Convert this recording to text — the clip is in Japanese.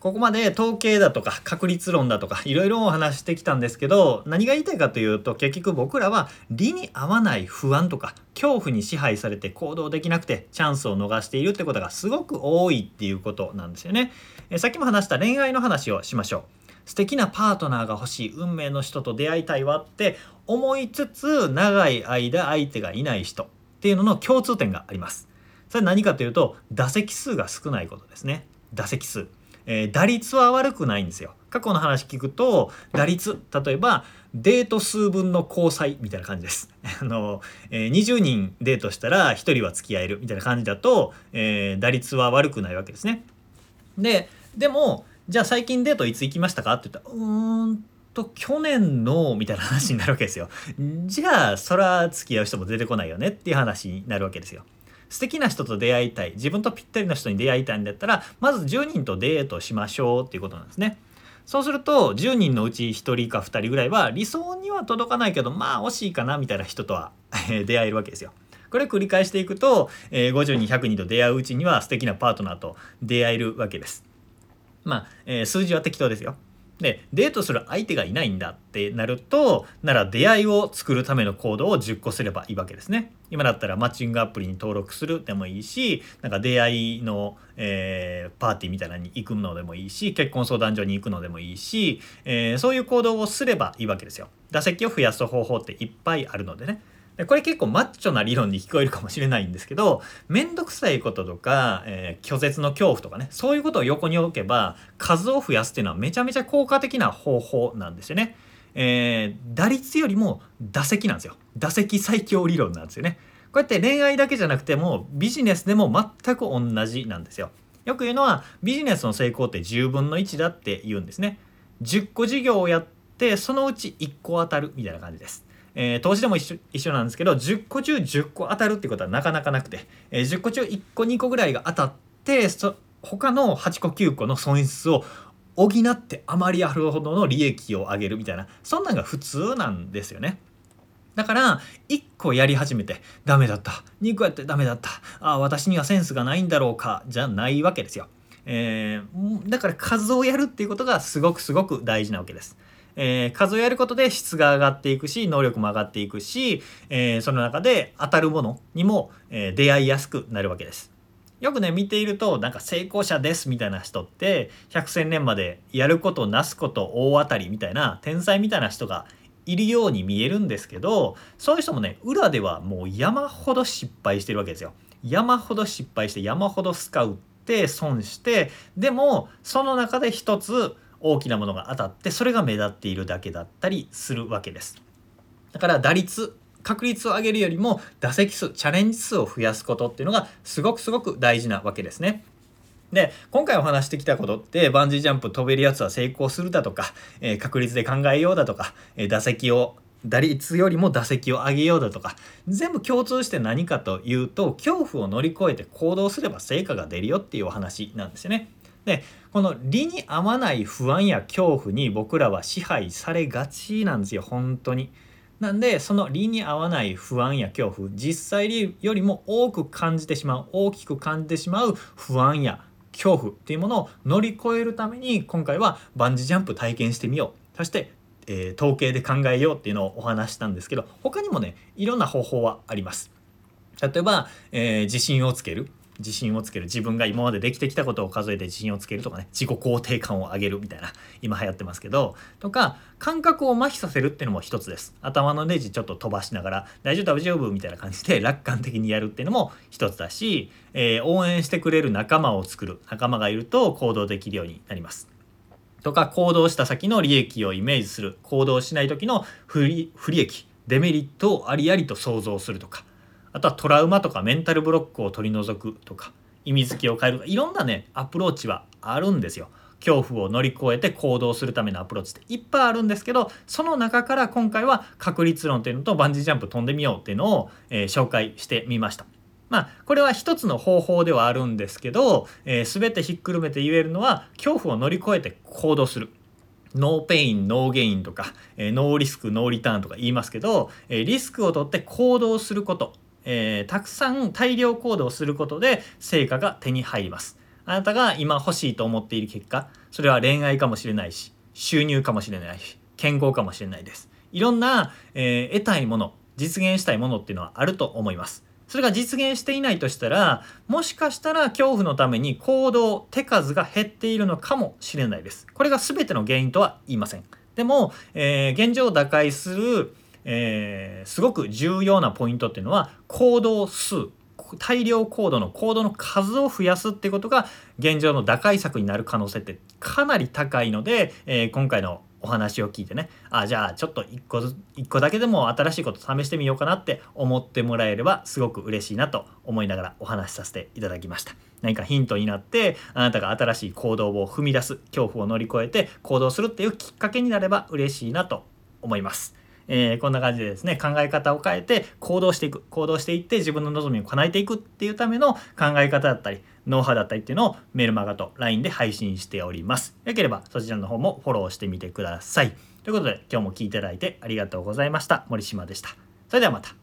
ここまで統計だとか確率論だとかいろいろお話してきたんですけど何が言いたいかというと結局僕らは理に合わない不安とか恐怖に支配されて行動できなくてチャンスを逃しているってことがすごく多いっていうことなんですよね。えさっきも話した恋愛の話をしましょう。素敵なパートナーが欲しい運命の人と出会いたいわって思いつつ長い間相手がいない人っていうのの共通点があります。それ何かというと打席数が少ないことですね。打席数。えー、打率は悪くないんですよ。過去の話聞くと打率例えばデート数分の交際みたいな感じです。あの、えー、20人デートしたら1人は付き合えるみたいな感じだと、えー、打率は悪くないわけですね。ででもじゃあ最近デートいつ行きましたか？って言ったらうーんと去年のみたいな話になるわけですよ。じゃあそら付き合う人も出てこないよねっていう話になるわけですよ。素敵な人と出会いたい自分とぴったりな人に出会いたいんだったらまず10人とデートしましょうっていうことなんですね。そうすると10人のうち1人か2人ぐらいは理想には届かないけどまあ惜しいかなみたいな人とは出会えるわけですよ。これ繰り返していくと、えー、50人100人と出会ううちには素敵なパートナーと出会えるわけです。まあ、えー、数字は適当ですよ。でデートする相手がいないんだってなるとなら出会いを作るための行動を10個すればいいわけですね。今だったらマッチングアプリに登録するでもいいしなんか出会いの、えー、パーティーみたいなのに行くのでもいいし結婚相談所に行くのでもいいし、えー、そういう行動をすればいいわけですよ。打席を増やす方法っていっぱいあるのでね。これ結構マッチョな理論に聞こえるかもしれないんですけど面倒くさいこととか、えー、拒絶の恐怖とかねそういうことを横に置けば数を増やすっていうのはめちゃめちゃ効果的な方法なんですよね。えー、打率よりも打席なんですよ。打席最強理論なんですよね。こうやって恋愛だけじゃなくてもビジネスでも全く同じなんですよ。よく言うのはビジネスの成功って10分の1だって言うんですね。10個事業をやってそのうち1個当たるみたいな感じです。えー、投資でも一緒一緒なんですけど10個中10個当たるってことはなかなかなくて、えー、10個中1個2個ぐらいが当たってそ他の8個9個の損失を補ってあまりあるほどの利益を上げるみたいなそんなんが普通なんですよね。だから1個やり始めてダメだった2個やってダメだったあ私にはセンスがないんだろうかじゃないわけですよ。えー、だから数をやるっていうことがすごくすごく大事なわけです。えー、数をやることで質が上がっていくし能力も上がっていくし、えー、その中で当たるものにも、えー、出会いやすくなるわけです。よくね見ているとなんか成功者ですみたいな人って百戦錬磨でやることなすこと大当たりみたいな天才みたいな人がいるように見えるんですけどそういう人もね裏ではもう山ほど失敗してるわけですよ。山ほど失敗して山ほどスカウって損してでもその中で一つ大きなものが当たってそれが目立っているだけだったりするわけです。だから打率確率を上げるよりも打席数チャレンジ数を増やすことっていうのがすごくすごく大事なわけですね。で今回お話してきたことってバンジージャンプ飛べるやつは成功するだとか、えー、確率で考えようだとか、えー、打席を打率よりも打席を上げようだとか全部共通して何かというと恐怖を乗り越えて行動すれば成果が出るよっていうお話なんですよね。でこの理に合わない不安や恐怖に僕らは支配されがちなんですよ本当に。なんでその理に合わない不安や恐怖実際よりも多く感じてしまう大きく感じてしまう不安や恐怖っていうものを乗り越えるために今回はバンジージャンプ体験してみようそして、えー、統計で考えようっていうのをお話したんですけど他にもねいろんな方法はあります。例えば、えー、自信をつける自信をつける。自分が今までできてきたことを数えて自信をつけるとかね。自己肯定感を上げるみたいな。今流行ってますけど。とか感覚を麻痺させるっていうのも一つです。頭のネジちょっと飛ばしながら大丈夫大丈夫みたいな感じで楽観的にやるっていうのも一つだし、えー、応援してくれる仲間を作る。仲間がいると行動できるようになります。とか行動した先の利益をイメージする。行動しない時の不利不利益デメリットをありありと想像するとか。あとはトラウマとかメンタルブロックを取り除くとか意味付けを変えるとかいろんなねアプローチはあるんですよ。恐怖を乗り越えて行動するためのアプローチっていっぱいあるんですけどその中から今回は確率論っていうのとバンジージャンプ飛んでみようっていうのを、えー、紹介してみました。まあこれは一つの方法ではあるんですけど、えー、全てひっくるめて言えるのは恐怖を乗り越えて行動する。 no pain no gain とか、えー、 no risk no return とか言いますけど、えー、リスクを取って行動することえー、たくさん大量行動することで成果が手に入ります。あなたが今欲しいと思っている結果それは恋愛かもしれないし収入かもしれないし健康かもしれないです。いろんな、えー、得たいもの実現したいものっていうのはあると思います。それが実現していないとしたらもしかしたら恐怖のために行動手数が減っているのかもしれないです。これが全ての原因とは言いません。でも、えー、現状を打開する、えー、すごく重要なポイントっていうのは行動数。大量コードのコードの数を増やすってことが現状の打開策になる可能性ってかなり高いので、えー、今回のお話を聞いてね。あじゃあちょっと1個1個だけでも新しいこと試してみようかなって思ってもらえればすごく嬉しいなと思いながらお話しさせていただきました。何かヒントになってあなたが新しい行動を踏み出す恐怖を乗り越えて行動するっていうきっかけになれば嬉しいなと思います。えー、こんな感じでですね考え方を変えて行動していく行動していって自分の望みを叶えていくっていうための考え方だったりノウハウだったりっていうのをメルマガと LINE で配信しております。よければそちらの方もフォローしてみてください。ということで今日も聴いていただいてありがとうございました。森島でした。それではまた。